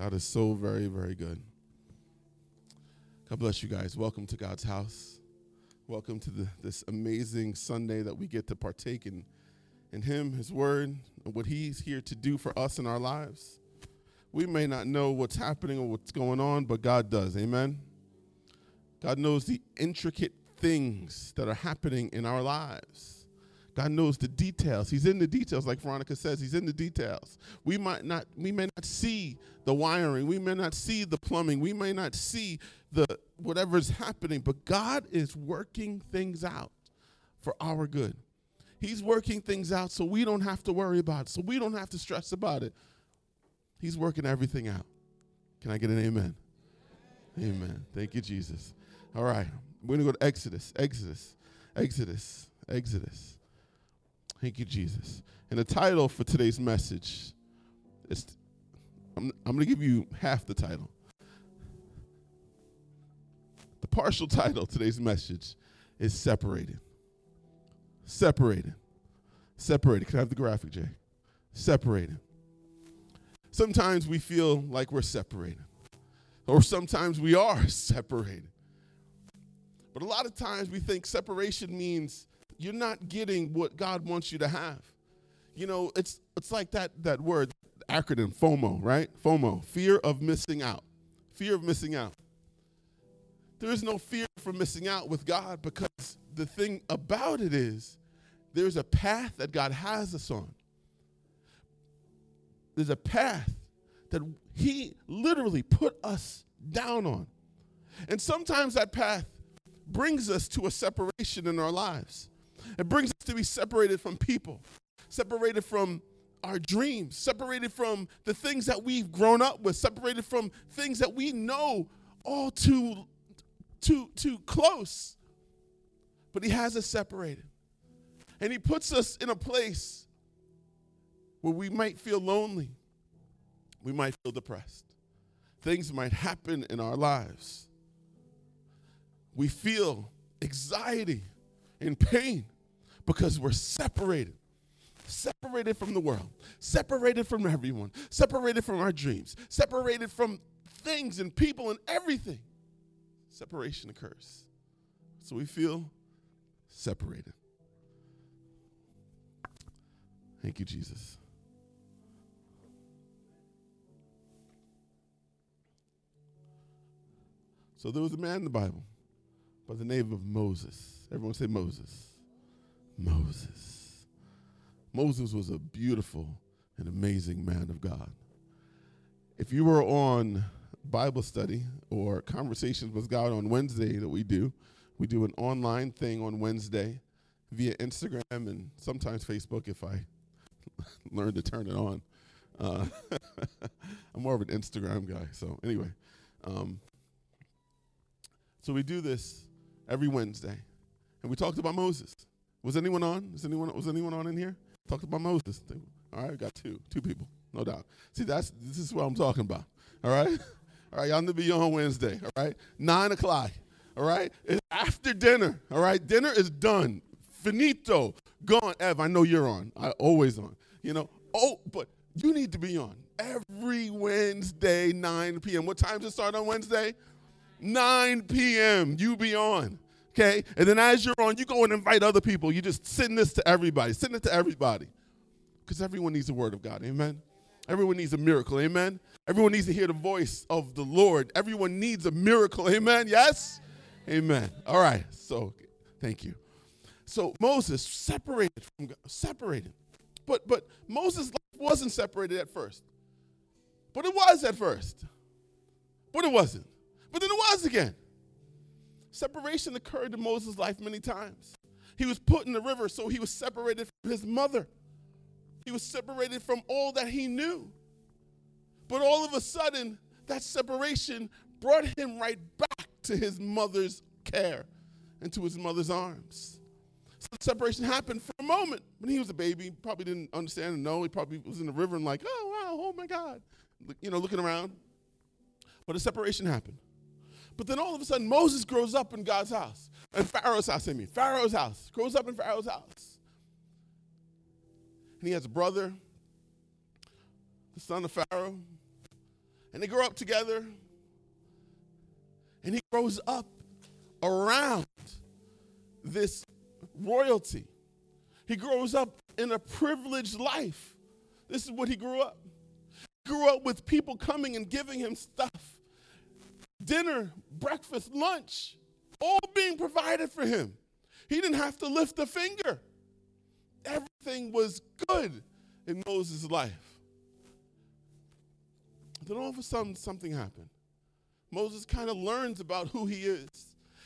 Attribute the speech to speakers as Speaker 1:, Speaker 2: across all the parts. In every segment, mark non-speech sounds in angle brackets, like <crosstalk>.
Speaker 1: God is so very, very good. God bless you guys. Welcome to God's house. Welcome to the, this amazing Sunday that we get to partake in, in Him, His Word, and what He's here to do for us in our lives. We may not know what's happening or what's going on, but God does. Amen. God knows the intricate things that are happening in our lives. God knows the details. He's in the details, like Veronica says. He's in the details. We might not, we may not see the wiring. We may not see the plumbing. We may not see the whatever's happening, but God is working things out for our good. He's working things out so we don't have to worry about it, so we don't have to stress about it. He's working everything out. Can I get an amen? Amen. Thank you, Jesus. All right. We're going to go to Exodus. Exodus. Exodus. Exodus. Thank you, Jesus. And the title for today's message is I'm, I'm going to give you half the title. The partial <laughs> title today's message is Separated. Separated. Separated. Can I have the graphic, Jay? Separated. Sometimes we feel like we're separated, or sometimes we are <laughs> separated. But a lot of times we think separation means you're not getting what God wants you to have. You know, it's it's like that that word acronym FOMO, right? FOMO, fear of missing out. Fear of missing out. There is no fear for missing out with God because the thing about it is there's a path that God has us on. There's a path that He literally put us down on. And sometimes that path brings us to a separation in our lives. It brings us to be separated from people, separated from our dreams, separated from the things that we've grown up with, separated from things that we know all too, too, too close. But He has us separated. And He puts us in a place where we might feel lonely, we might feel depressed. Things might happen in our lives. We feel anxiety and pain because we're separated. Separated from the world, separated from everyone, separated from our dreams, separated from things and people and everything. Separation occurs. So we feel separated. Thank you, Jesus. So there was a man in the Bible by the name of Moses. Everyone say Moses. Moses. Moses was a beautiful and amazing man of God. If you were on Bible study or conversations with God on Wednesday that we do, we do an online thing on Wednesday via Instagram and sometimes Facebook if I <laughs> learn to turn it on. Uh, <laughs> I'm more of an Instagram guy. So, anyway, um, so we do this every Wednesday. And we talked about Moses. Was anyone on? Is anyone was anyone on in here? Talked about Moses. All right, got two, two people, no doubt. See, that's this is what I'm talking about. All right, all right. Y'all need to be on Wednesday. All right, nine o'clock. All right, it's after dinner. All right, dinner is done. Finito, gone. Ev, I know you're on. I always on. You know. Oh, but you need to be on every Wednesday, 9 p.m. What time does it start on Wednesday? 9 p.m. You be on. Okay? And then as you're on, you go and invite other people. You just send this to everybody. Send it to everybody. Because everyone needs the word of God. Amen? Everyone needs a miracle. Amen? Everyone needs to hear the voice of the Lord. Everyone needs a miracle. Amen? Yes? Amen. All right. So, thank you. So Moses separated from God, separated. But but Moses wasn't separated at first. But it was at first. But it wasn't. But then it was again. Separation occurred in Moses' life many times. He was put in the river, so he was separated from his mother. He was separated from all that he knew. But all of a sudden, that separation brought him right back to his mother's care and to his mother's arms. So separation happened for a moment. When he was a baby, he probably didn't understand and know. He probably was in the river and like, oh, wow, oh my God. You know, looking around. But a separation happened. But then all of a sudden, Moses grows up in God's house, in Pharaoh's house, I mean, Pharaoh's house, grows up in Pharaoh's house. And he has a brother, the son of Pharaoh. And they grow up together. And he grows up around this royalty. He grows up in a privileged life. This is what he grew up. He grew up with people coming and giving him stuff dinner, breakfast, lunch, all being provided for him. He didn't have to lift a finger. Everything was good in Moses' life. Then all of a sudden, something happened. Moses kind of learns about who he is,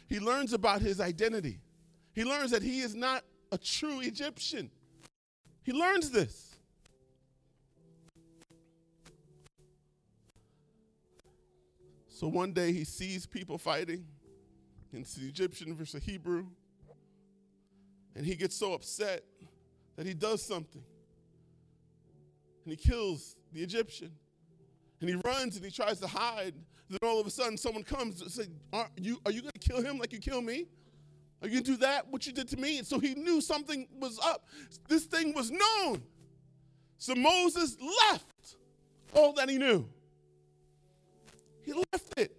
Speaker 1: he learns about his identity. He learns that he is not a true Egyptian. He learns this. So one day he sees people fighting. It's the Egyptian versus the Hebrew. And he gets so upset that he does something. And he kills the Egyptian. And he runs and he tries to hide. Then all of a sudden, someone comes and says, Are you, are you going to kill him like you kill me? Are you going to do that, what you did to me? And so he knew something was up. This thing was known. So Moses left all that he knew. He left it.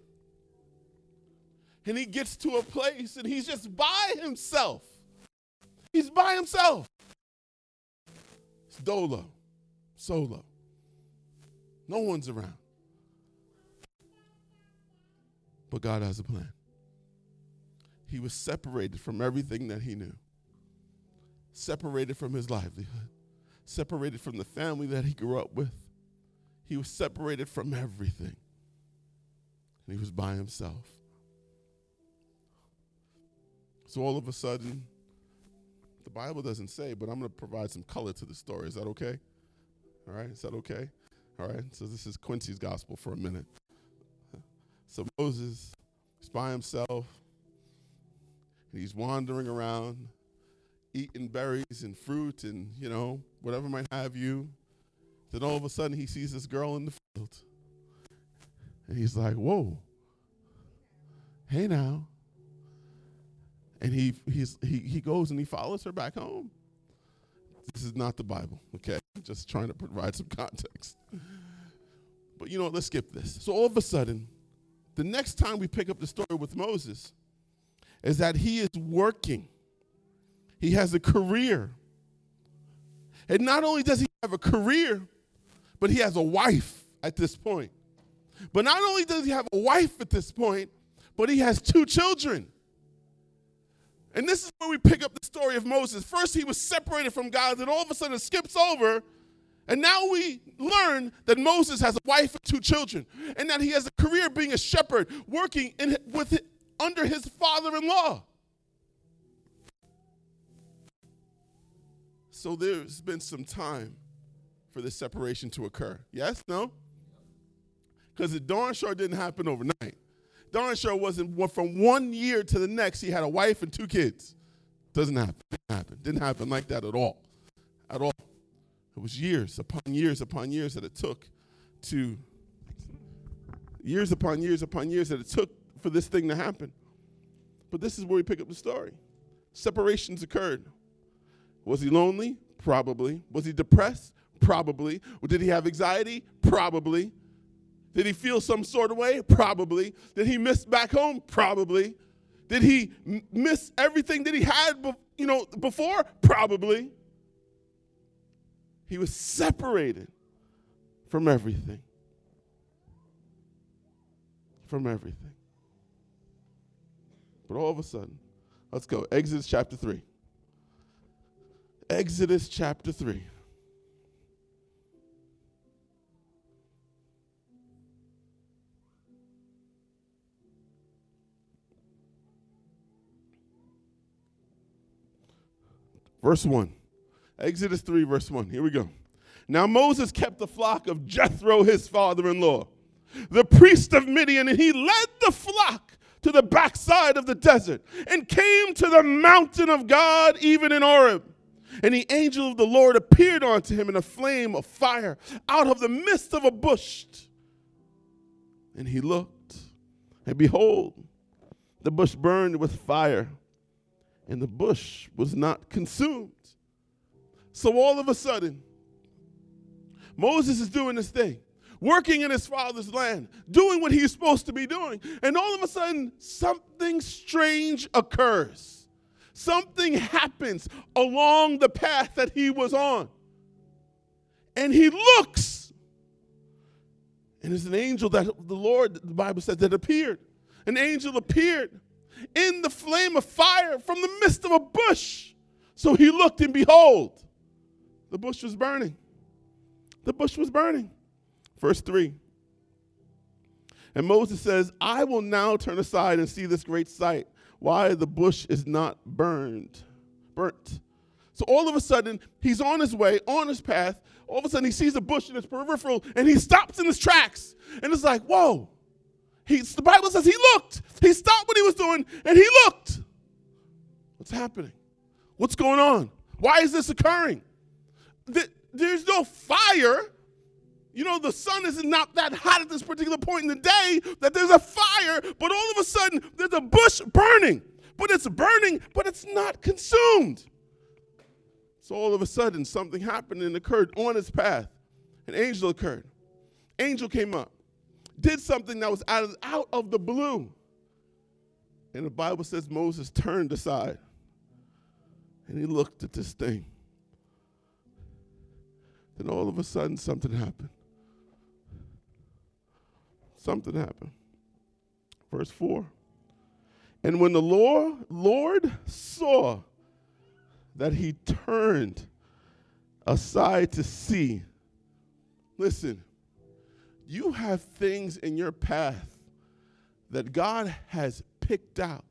Speaker 1: And he gets to a place and he's just by himself. He's by himself. It's dolo, solo. No one's around. But God has a plan. He was separated from everything that he knew, separated from his livelihood, separated from the family that he grew up with. He was separated from everything. And he was by himself. So all of a sudden, the Bible doesn't say, but I'm going to provide some color to the story. Is that okay? All right, is that okay? All right, so this is Quincy's gospel for a minute. So Moses is by himself, and he's wandering around, eating berries and fruit and, you know, whatever might have you. Then all of a sudden he sees this girl in the field. And he's like, whoa, hey now. And he, he's, he, he goes and he follows her back home. This is not the Bible, okay? Just trying to provide some context. But you know, let's skip this. So all of a sudden, the next time we pick up the story with Moses is that he is working. He has a career. And not only does he have a career, but he has a wife at this point. But not only does he have a wife at this point, but he has two children. And this is where we pick up the story of Moses. First, he was separated from God, then all of a sudden it skips over. And now we learn that Moses has a wife and two children, and that he has a career being a shepherd, working in, with, under his father in law. So there's been some time for this separation to occur. Yes? No? Because it darn sure didn't happen overnight. Darn sure wasn't from one year to the next, he had a wife and two kids. Doesn't happen. Didn't happen. Didn't happen like that at all. At all. It was years upon years upon years that it took to, years upon years upon years that it took for this thing to happen. But this is where we pick up the story. Separations occurred. Was he lonely? Probably. Was he depressed? Probably. Did he have anxiety? Probably. Did he feel some sort of way? Probably. Did he miss back home? Probably. Did he miss everything that he had, be- you know, before? Probably. He was separated from everything. From everything. But all of a sudden, let's go. Exodus chapter 3. Exodus chapter 3. Verse 1. Exodus 3, verse 1. Here we go. Now Moses kept the flock of Jethro, his father in law, the priest of Midian, and he led the flock to the backside of the desert and came to the mountain of God, even in Horeb. And the angel of the Lord appeared unto him in a flame of fire out of the midst of a bush. And he looked, and behold, the bush burned with fire and the bush was not consumed. So all of a sudden, Moses is doing this thing. working in his father's land, doing what he's supposed to be doing. And all of a sudden, something strange occurs. Something happens along the path that he was on. And he looks. And there's an angel that the Lord, the Bible says, that appeared. An angel appeared in the flame of fire from the midst of a bush. So he looked, and behold, the bush was burning. The bush was burning. Verse 3. And Moses says, I will now turn aside and see this great sight, why the bush is not burned, burnt. So all of a sudden, he's on his way, on his path. All of a sudden, he sees a bush in his peripheral, and he stops in his tracks. And it's like, whoa. He's, the Bible says he looked. He stopped what he was doing, and he looked. What's happening? What's going on? Why is this occurring? There's no fire you know, the sun is not that hot at this particular point in the day that there's a fire, but all of a sudden there's a bush burning. But it's burning, but it's not consumed. So all of a sudden something happened and occurred on his path. An angel occurred. Angel came up, did something that was out of, out of the blue. And the Bible says Moses turned aside and he looked at this thing. Then all of a sudden something happened something happened. Verse 4. And when the Lord, Lord saw that he turned aside to see, listen, you have things in your path that God has picked out,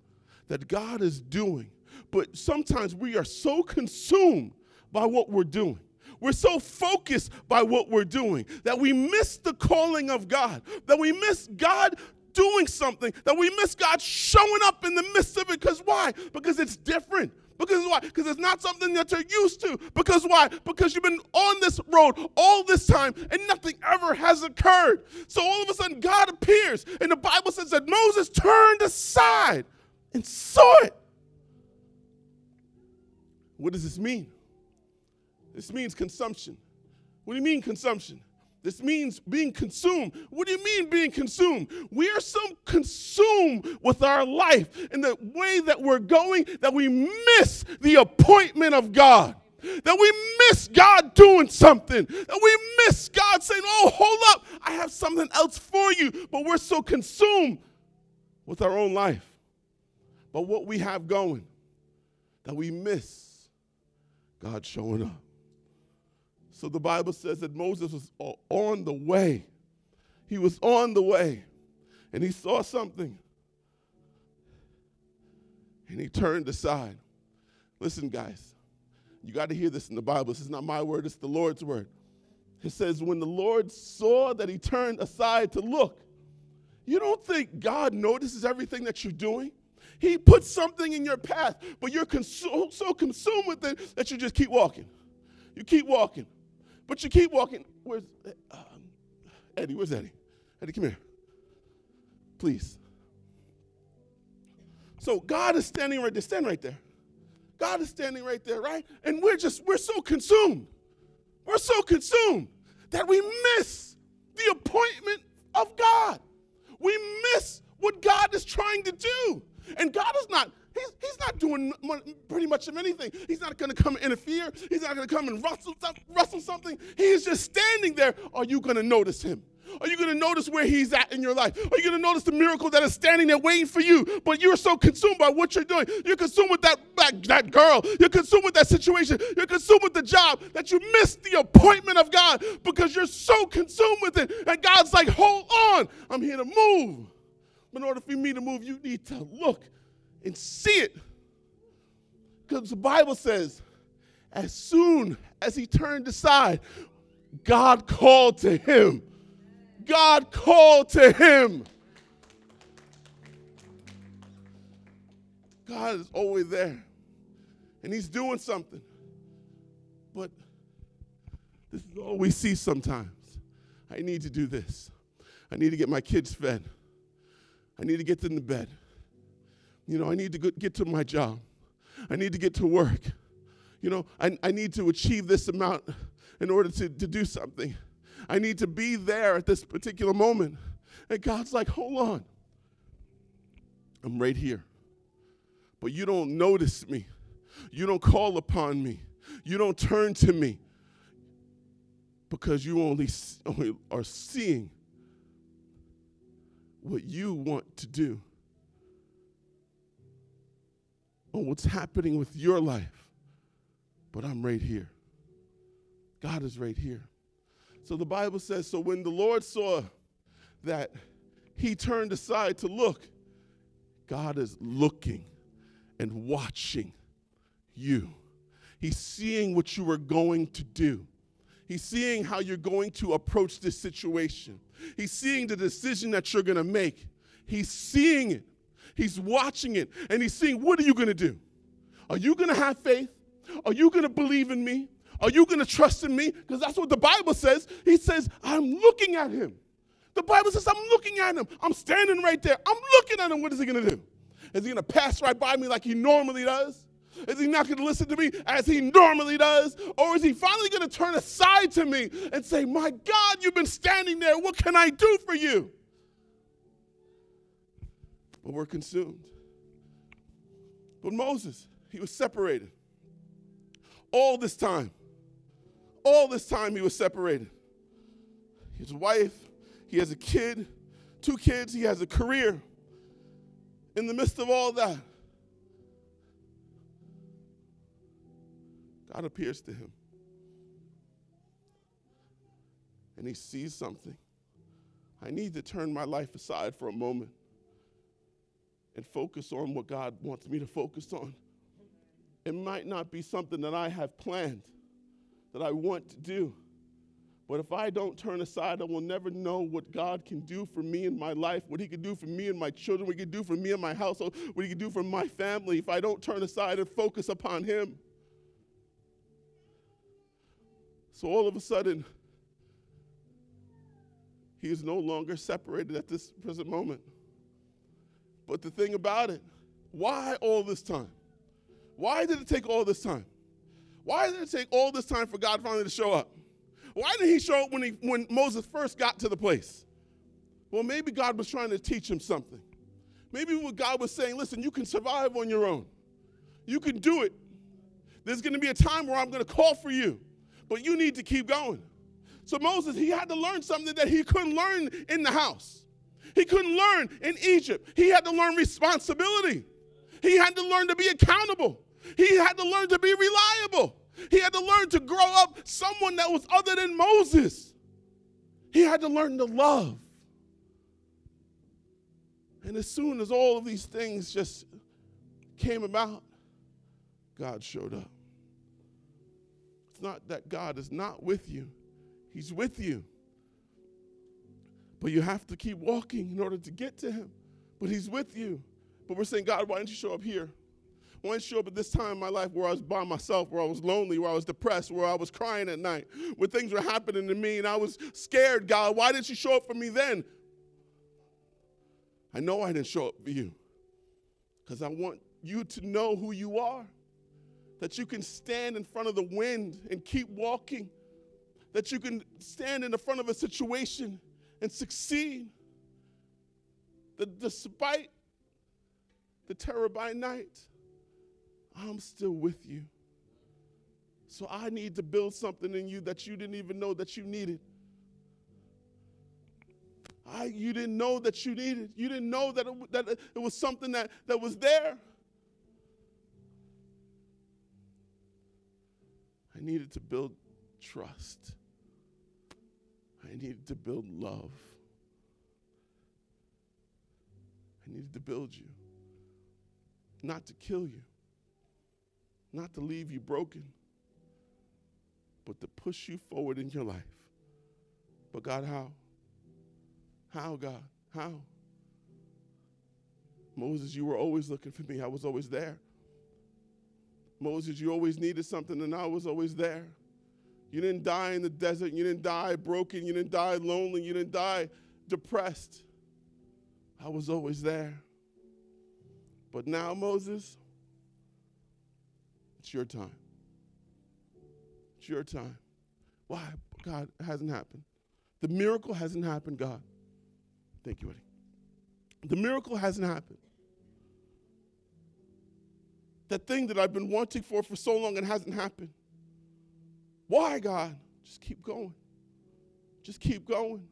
Speaker 1: that God is doing. But sometimes we are so consumed by what we're doing we're so focused by what we're doing that we miss the calling of God, that we miss God doing something, that we miss God showing up in the midst of it. Because why? Because it's different. Because why? Because it's not something that you're used to. Because why? Because you've been on this road all this time and nothing ever has occurred. So all of a sudden, God appears, and the Bible says that Moses turned aside and saw it. What does this mean? This means consumption. What do you mean consumption? This means being consumed. What do you mean being consumed? We are so consumed with our life and the way that we're going that we miss the appointment of God. That we miss God doing something. That we miss God saying, Oh, hold up, I have something else for you. But we're so consumed with our own life. But what we have going that we miss God showing up. So the Bible says that Moses was uh, on the way. He was on the way and he saw something and he turned aside. Listen, guys, you got to hear this in the Bible. This is not my word, it's the Lord's word. It says, When the Lord saw that he turned aside to look, you don't think God notices everything that you're doing? He puts something in your path, but you're so consumed with it that you just keep walking. You keep walking. But you keep walking. Where's uh, Eddie? Where's Eddie? Eddie, come here. Please. So God is standing right there. Stand right there. God is standing right there, right? And we're just, we're so consumed. We're so consumed that we miss the appointment of God. We miss what God is trying to do. And God is not He's, he's not doing pretty much of anything. He's not going to come interfere. He's not going to come and rustle, rustle something. He's just standing there. Are you going to notice him? Are you going to notice where he's at in your life? Are you going to notice the miracle that is standing there waiting for you? But you're so consumed by what you're doing. You're consumed with that, that, that girl. You're consumed with that situation. You're consumed with the job that you missed the appointment of God because you're so consumed with it. And God's like, hold on, I'm here to move. But in order for me to move, you need to look and see it. Because the Bible says, as soon as he turned aside, God called to him. God called to him. God is always there. And he's doing something. But this is all we see sometimes. I need to do this. I need to get my kids fed. I need to get them to bed. You know, I need to get to my job. I need to get to work. You know, I, I need to achieve this amount in order to, to do something. I need to be there at this particular moment. And God's like, hold on. I'm right here. But you don't notice me. You don't call upon me. You don't turn to me because you only, only are seeing what you want to do or what's happening with your life. But I'm right here. God is right here. So the Bible says so when the Lord saw that he turned aside to look, God is looking and watching you. He's seeing what you are going to do. He's seeing how you're going to approach this situation. He's seeing the decision that you're going to make. He's seeing it. He's watching it. And he's seeing what are you going to do? Are you going to have faith? Are you going to believe in me? Are you going to trust in me? Because that's what the Bible says. He says, I'm looking at him. The Bible says, I'm looking at him. I'm standing right there. I'm looking at him. What is he going to do? Is he going to pass right by me like he normally does? Is he not going to listen to me as he normally does? Or is he finally going to turn aside to me and say, My God, you've been standing there. What can I do for you? But we're consumed. But Moses, he was separated. All this time, all this time he was separated. His wife, he has a kid, two kids, he has a career. In the midst of all that, God appears to him. And he sees something. I need to turn my life aside for a moment and focus on what God wants me to focus on. It might not be something that I have planned, that I want to do. But if I don't turn aside, I will never know what God can do for me in my life, what He can do for me and my children, what He can do for me and my household, what He can do for my family if I don't turn aside and focus upon Him. So all of a sudden, he is no longer separated at this present moment. But the thing about it, why all this time? Why did it take all this time? Why did it take all this time for God finally to show up? Why didn't he show up when, he, when Moses first got to the place? Well, maybe God was trying to teach him something. Maybe what God was saying, listen, you can survive on your own. You can do it. There's going to be a time where I'm going to call for you but you need to keep going. So Moses, he had to learn something that he couldn't learn in the house. He couldn't learn in Egypt. He had to learn responsibility. He had to learn to be accountable. He had to learn to be reliable. He had to learn to grow up someone that was other than Moses. He had to learn to love. And as soon as all of these things just came about, God showed up. It's not that God is not with you, He's with you. But you have to keep walking in order to get to Him. But He's with you. But we're saying, God, why didn't you show up here? Why didn't you show up at this time in my life where I was by myself, where I was lonely, where I was depressed, where I was crying at night, where things were happening to me and I was scared, God? Why didn't you show up for me then? I know I didn't show up for you because I want you to know who you are that you can stand in front of the wind and keep walking, that you can stand in the front of a situation and succeed. That despite the terror by night, I'm still with you. So I need to build something in you that you didn't even know that you needed. I, you didn't know that you needed. You didn't know that it, that it was something that, that was there. I needed to build trust. I needed to build love. I needed to build you, not to kill you, not to leave you broken, but to push you forward in your life. But God, how? How, God? How? Moses, you were always looking for me. I was always there. Moses, you always needed something, and I was always there. You didn't die in the desert. You didn't die broken. You didn't die lonely. You didn't die depressed. I was always there. But now, Moses, it's your time. It's your time. Why? God, it hasn't happened. The miracle hasn't happened, God. Thank you, Eddie. The miracle hasn't happened. That thing that I've been wanting for for so long and hasn't happened. Why, God? Just keep going. Just keep going.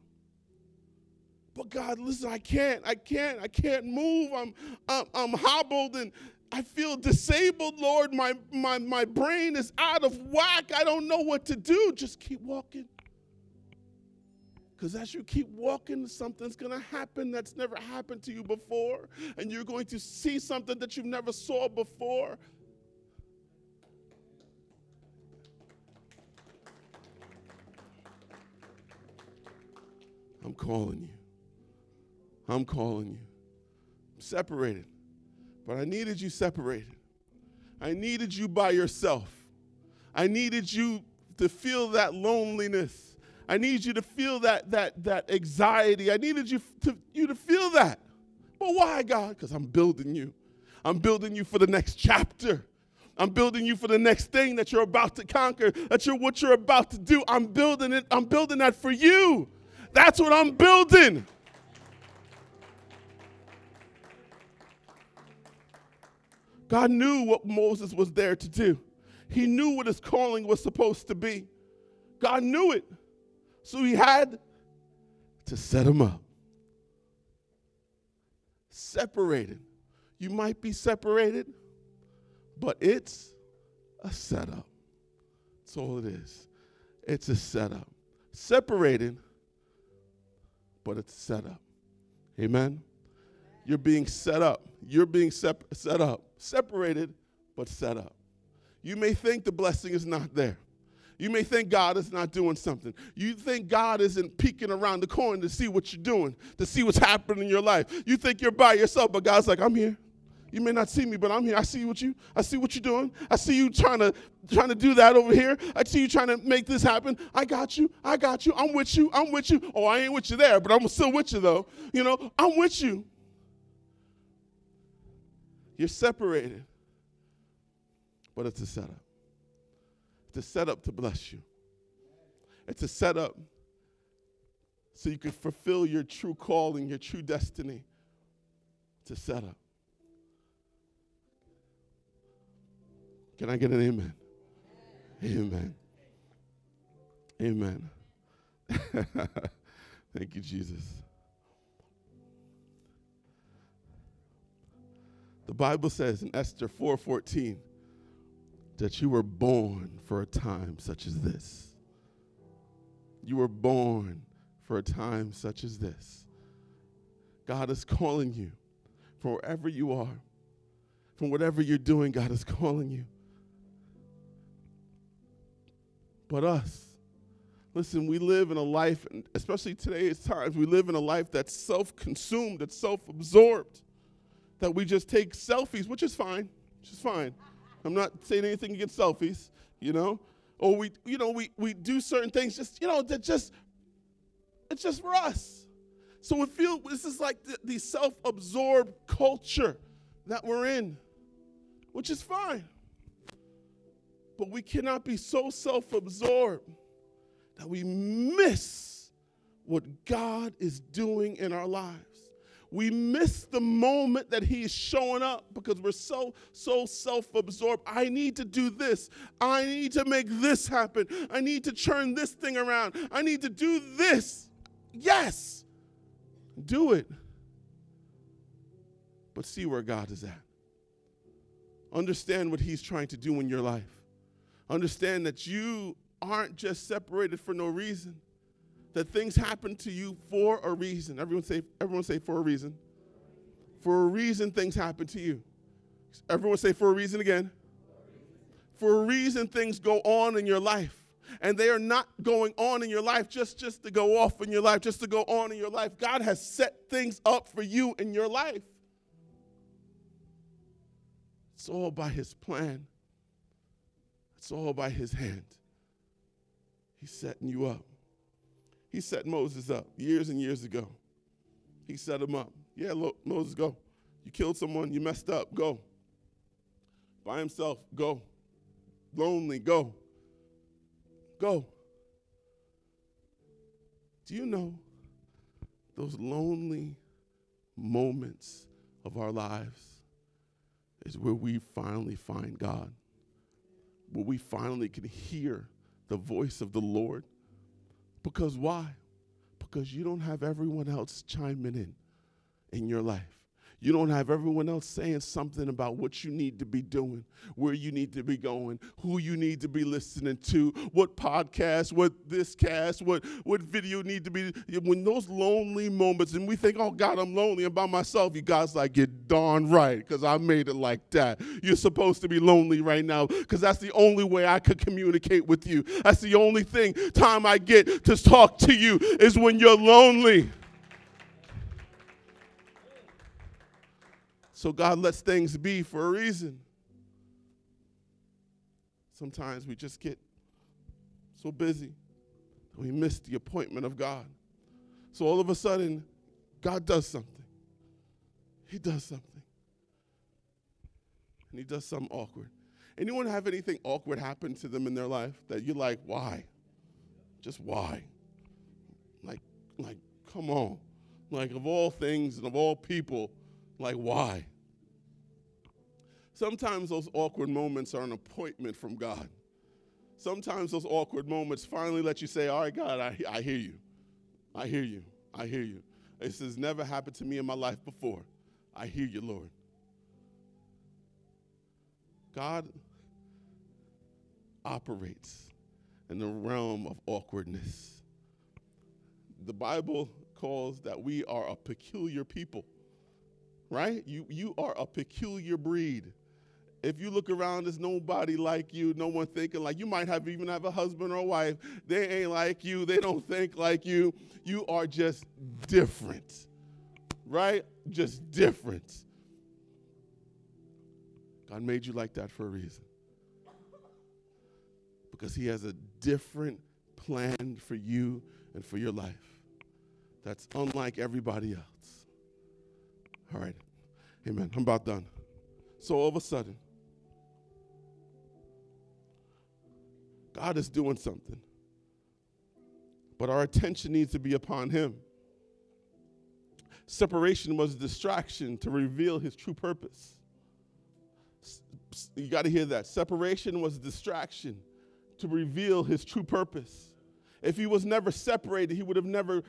Speaker 1: But God, listen, I can't, I can't, I can't move. I'm, I'm, I'm hobbled and I feel disabled, Lord. My, my, my brain is out of whack. I don't know what to do. Just keep walking. Because as you keep walking, something's going to happen that's never happened to you before. And you're going to see something that you've never saw before. I'm calling you. I'm calling you. I'm separated. But I needed you separated. I needed you by yourself. I needed you to feel that loneliness. I need you to feel that that that anxiety. I needed you to you to feel that. But why, God? Because I'm building you. I'm building you for the next chapter. I'm building you for the next thing that you're about to conquer, that you're what you're about to do. I'm building it. I'm building that for you. That's what I'm building. God knew what Moses was there to do. He knew what his calling was supposed to be. God knew it. So he had to set him up. Separated. You might be separated, but it's a setup. That's all it is. It's a setup. Separated but it's set up. Amen? You're being set up. You're being sep- set up. Separated, but set up. You may think the blessing is not there. You may think God is not doing something. You think God isn't peeking around the corner to see what you're doing, to see what's happening in your life. You think you're by yourself, but God's like, I'm here. You may not see me, but I'm here. I see what you. I see what you're doing. I see you trying to trying to do that over here. I see you trying to make this happen. I got you. I got you. I'm with you. I'm with you. Oh, I ain't with you there, but I'm still with you though. You know, I'm with you. You're separated, but it's a setup. It's a setup to bless you. It's a setup so you can fulfill your true calling, your true destiny. It's a setup. Can I get an amen? Amen. Amen. <laughs> Thank you, Jesus. The Bible says in Esther 4:14 that you were born for a time such as this. You were born for a time such as this. God is calling you from wherever you are, from whatever you're doing, God is calling you. But us. Listen, we live in a life, especially today's times, we live in a life that's self consumed, that's self absorbed, that we just take selfies, which is fine, which is fine. I'm not saying anything against selfies, you know? Or we, you know, we, we do certain things just, you know, that just, it's just for us. So we feel this is like the, the self absorbed culture that we're in, which is fine. But we cannot be so self absorbed that we miss what God is doing in our lives. We miss the moment that He is showing up because we're so, so self absorbed. I need to do this. I need to make this happen. I need to turn this thing around. I need to do this. Yes, do it. But see where God is at. Understand what He's trying to do in your life. Understand that you aren't just separated for no reason. That things happen to you for a reason. Everyone say, everyone say for a reason. For a reason things happen to you. Everyone say for a reason again. For a reason things go on in your life. And they are not going on in your life just, just to go off in your life, just to go on in your life. God has set things up for you in your life. It's all by his plan. It's all by his hand. He's setting you up. He set Moses up years and years ago. He set him up. Yeah, look, Moses, go. You killed someone, you messed up, go. By himself, go. Lonely, go. Go. Do you know those lonely moments of our lives is where we finally find God? Where we finally can hear the voice of the Lord? Because why? Because you don't have everyone else chiming in in your life. You don't have everyone else saying something about what you need to be doing, where you need to be going, who you need to be listening to, what podcast, what this cast, what, what video need to be. When those lonely moments, and we think, oh God, I'm lonely, I'm by myself, you guys like, you're darn right, because I made it like that. You're supposed to be lonely right now, because that's the only way I could communicate with you. That's the only thing, time I get to talk to you is when you're lonely. So God lets things be for a reason. Sometimes we just get so busy that we miss the appointment of God. So all of a sudden, God does something. He does something. And he does something awkward. Anyone have anything awkward happen to them in their life that you're like, why? Just why? Like, like, come on. Like of all things and of all people, like why? Sometimes those awkward moments are an appointment from God. Sometimes those awkward moments finally let you say, All right, God, I, I hear you. I hear you. I hear you. This has never happened to me in my life before. I hear you, Lord. God operates in the realm of awkwardness. The Bible calls that we are a peculiar people, right? You, you are a peculiar breed if you look around, there's nobody like you, no one thinking like you might have even have a husband or a wife. They ain't like you, they don't think like you. You are just different. Right? Just different. God made you like that for a reason. Because He has a different plan for you and for your life that's unlike everybody else. All right. Amen. I'm about done. So all of a sudden, God is doing something. But our attention needs to be upon Him. Separation was a distraction to reveal His true purpose. You got to hear that. Separation was a distraction to reveal His true purpose. If he was never separated, he would have never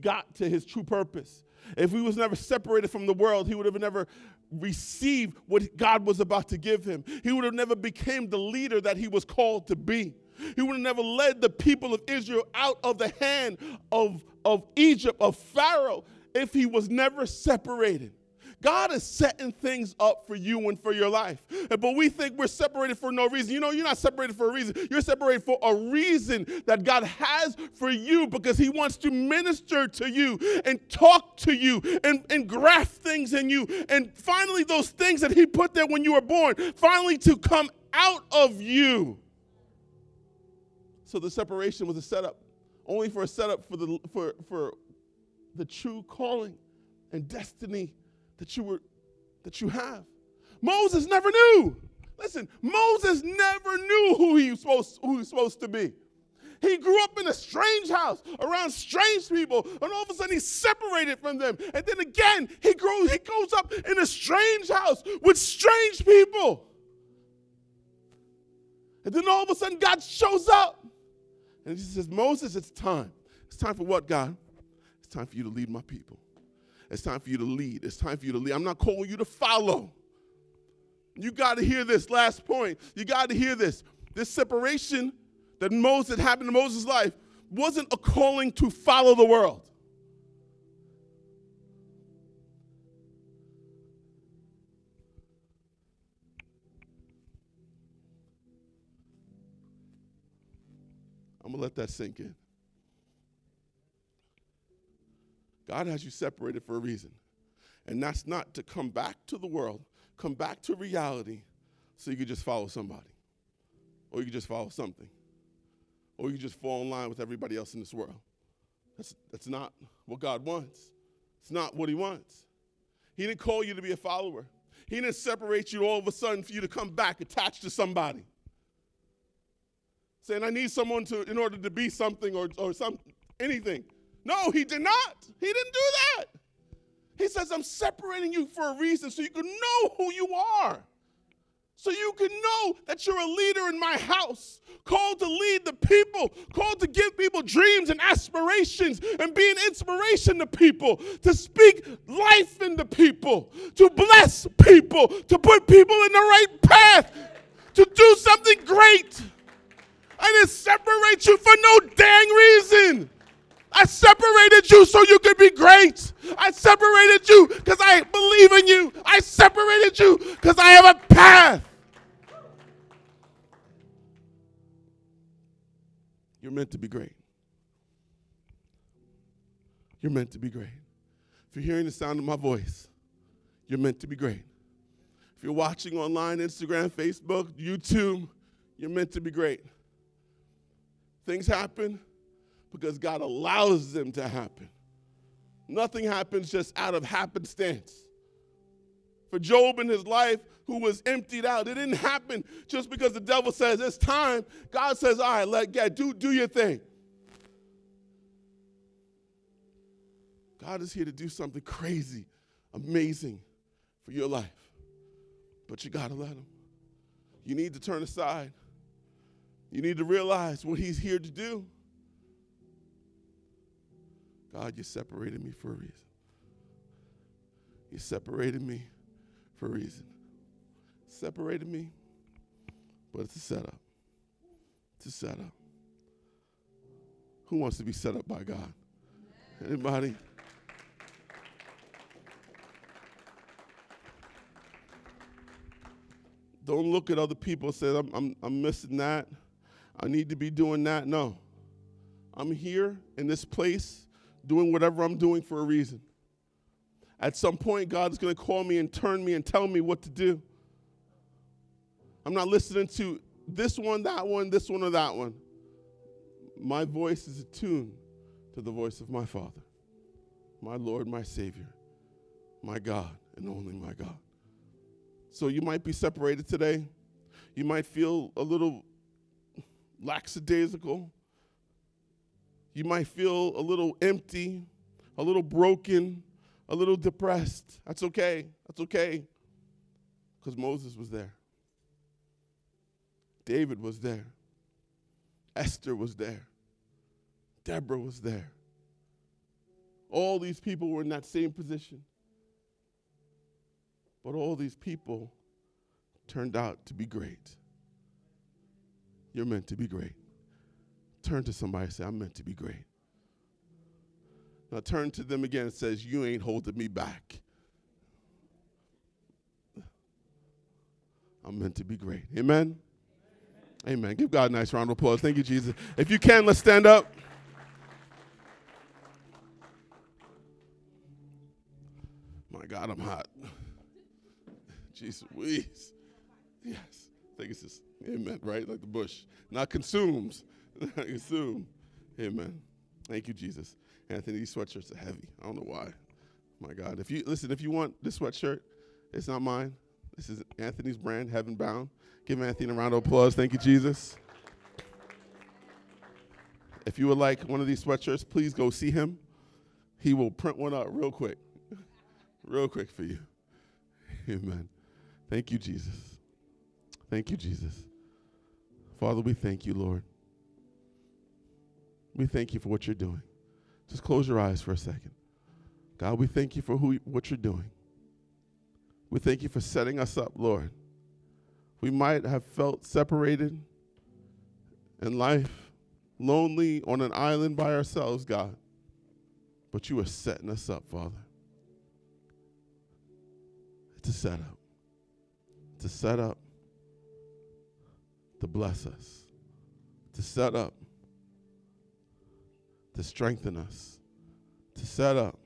Speaker 1: got to his true purpose. If he was never separated from the world, he would have never received what God was about to give him. He would have never became the leader that he was called to be. He would have never led the people of Israel out of the hand of, of Egypt, of Pharaoh, if he was never separated. God is setting things up for you and for your life. But we think we're separated for no reason. You know, you're not separated for a reason. You're separated for a reason that God has for you because He wants to minister to you and talk to you and, and graft things in you. And finally, those things that He put there when you were born, finally to come out of you. So the separation was a setup, only for a setup for the, for, for the true calling and destiny that you were that you have. Moses never knew. Listen, Moses never knew who he was supposed, who he was supposed to be. He grew up in a strange house around strange people, and all of a sudden he's separated from them. And then again, he grows, he grows up in a strange house with strange people. And then all of a sudden God shows up. And he says, Moses, it's time. It's time for what, God? It's time for you to lead my people. It's time for you to lead. It's time for you to lead. I'm not calling you to follow. You got to hear this last point. You got to hear this. This separation that Moses happened in Moses' life wasn't a calling to follow the world. I'm going to let that sink in. God has you separated for a reason. And that's not to come back to the world, come back to reality so you can just follow somebody. Or you can just follow something. Or you can just fall in line with everybody else in this world. That's, that's not what God wants. It's not what He wants. He didn't call you to be a follower. He didn't separate you all of a sudden for you to come back attached to somebody saying, I need someone to, in order to be something or, or some, anything. No, he did not. He didn't do that. He says, I'm separating you for a reason so you can know who you are. So you can know that you're a leader in my house, called to lead the people, called to give people dreams and aspirations and be an inspiration to people, to speak life into people, to bless people, to put people in the right path, to do something great. And it separates you for no dang reason. I separated you so you could be great. I separated you because I believe in you. I separated you because I have a path. You're meant to be great. You're meant to be great. If you're hearing the sound of my voice, you're meant to be great. If you're watching online, Instagram, Facebook, YouTube, you're meant to be great. Things happen because God allows them to happen. Nothing happens just out of happenstance. For Job in his life, who was emptied out, it didn't happen just because the devil says it's time. God says, all right, let God do, do your thing. God is here to do something crazy, amazing for your life. But you got to let him. You need to turn aside. You need to realize what he's here to do. God, you separated me for a reason. You separated me for a reason. Separated me, but it's a setup. It's a setup. Who wants to be set up by God? Anybody? Don't look at other people and say, I'm, I'm, I'm missing that. I need to be doing that. No. I'm here in this place doing whatever I'm doing for a reason. At some point, God is going to call me and turn me and tell me what to do. I'm not listening to this one, that one, this one, or that one. My voice is attuned to the voice of my Father, my Lord, my Savior, my God, and only my God. So you might be separated today. You might feel a little lackadaisical. You might feel a little empty, a little broken, a little depressed. That's okay. That's okay. Because Moses was there, David was there, Esther was there, Deborah was there. All these people were in that same position. But all these people turned out to be great. You're meant to be great. Turn to somebody and say, I'm meant to be great. Now turn to them again and says, You ain't holding me back. I'm meant to be great. Amen. Amen. Give God a nice round of applause. Thank you, Jesus. If you can, let's stand up. My God, I'm hot. Jesus, please. Yes. Think it's just, amen, right? Like the bush. Not consumes, <laughs> consume. Amen. Thank you, Jesus. Anthony, these sweatshirts are heavy. I don't know why. My God. If you listen, if you want this sweatshirt, it's not mine. This is Anthony's brand, Heaven Bound. Give Anthony a round of applause. Thank you, Jesus. If you would like one of these sweatshirts, please go see him. He will print one out real quick. <laughs> real quick for you. Amen. Thank you, Jesus. Thank you, Jesus. Father, we thank you, Lord. We thank you for what you're doing. Just close your eyes for a second. God, we thank you for who, what you're doing. We thank you for setting us up, Lord. We might have felt separated in life, lonely on an island by ourselves, God, but you are setting us up, Father. It's a setup. It's a setup to bless us, to set up to strengthen us, to set up,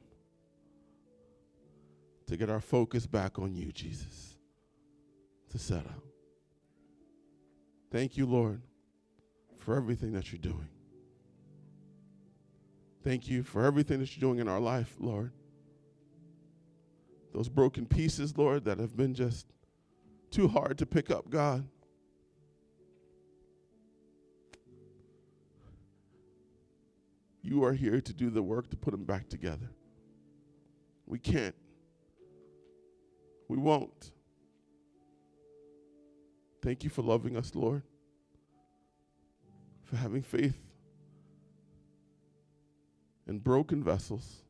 Speaker 1: to get our focus back on you, Jesus, to set up. Thank you, Lord, for everything that you're doing. Thank you for everything that you're doing in our life, Lord. Those broken pieces, Lord, that have been just too hard to pick up, God. You are here to do the work to put them back together. We can't. We won't. Thank you for loving us, Lord, for having faith in broken vessels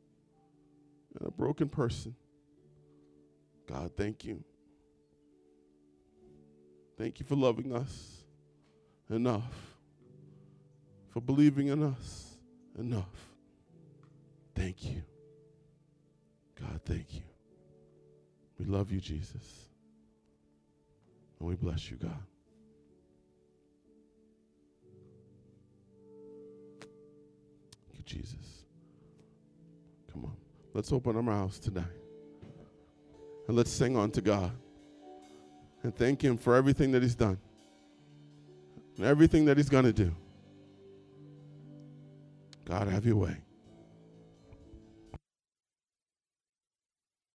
Speaker 1: and a broken person. God, thank you. Thank you for loving us enough, for believing in us enough. Thank you. God, thank you. We love you, Jesus. And we bless you, God. Thank you, Jesus. Come on. Let's open our mouths tonight. And let's sing on to God. And thank Him for everything that He's done. And everything that He's going to do. God, have your way.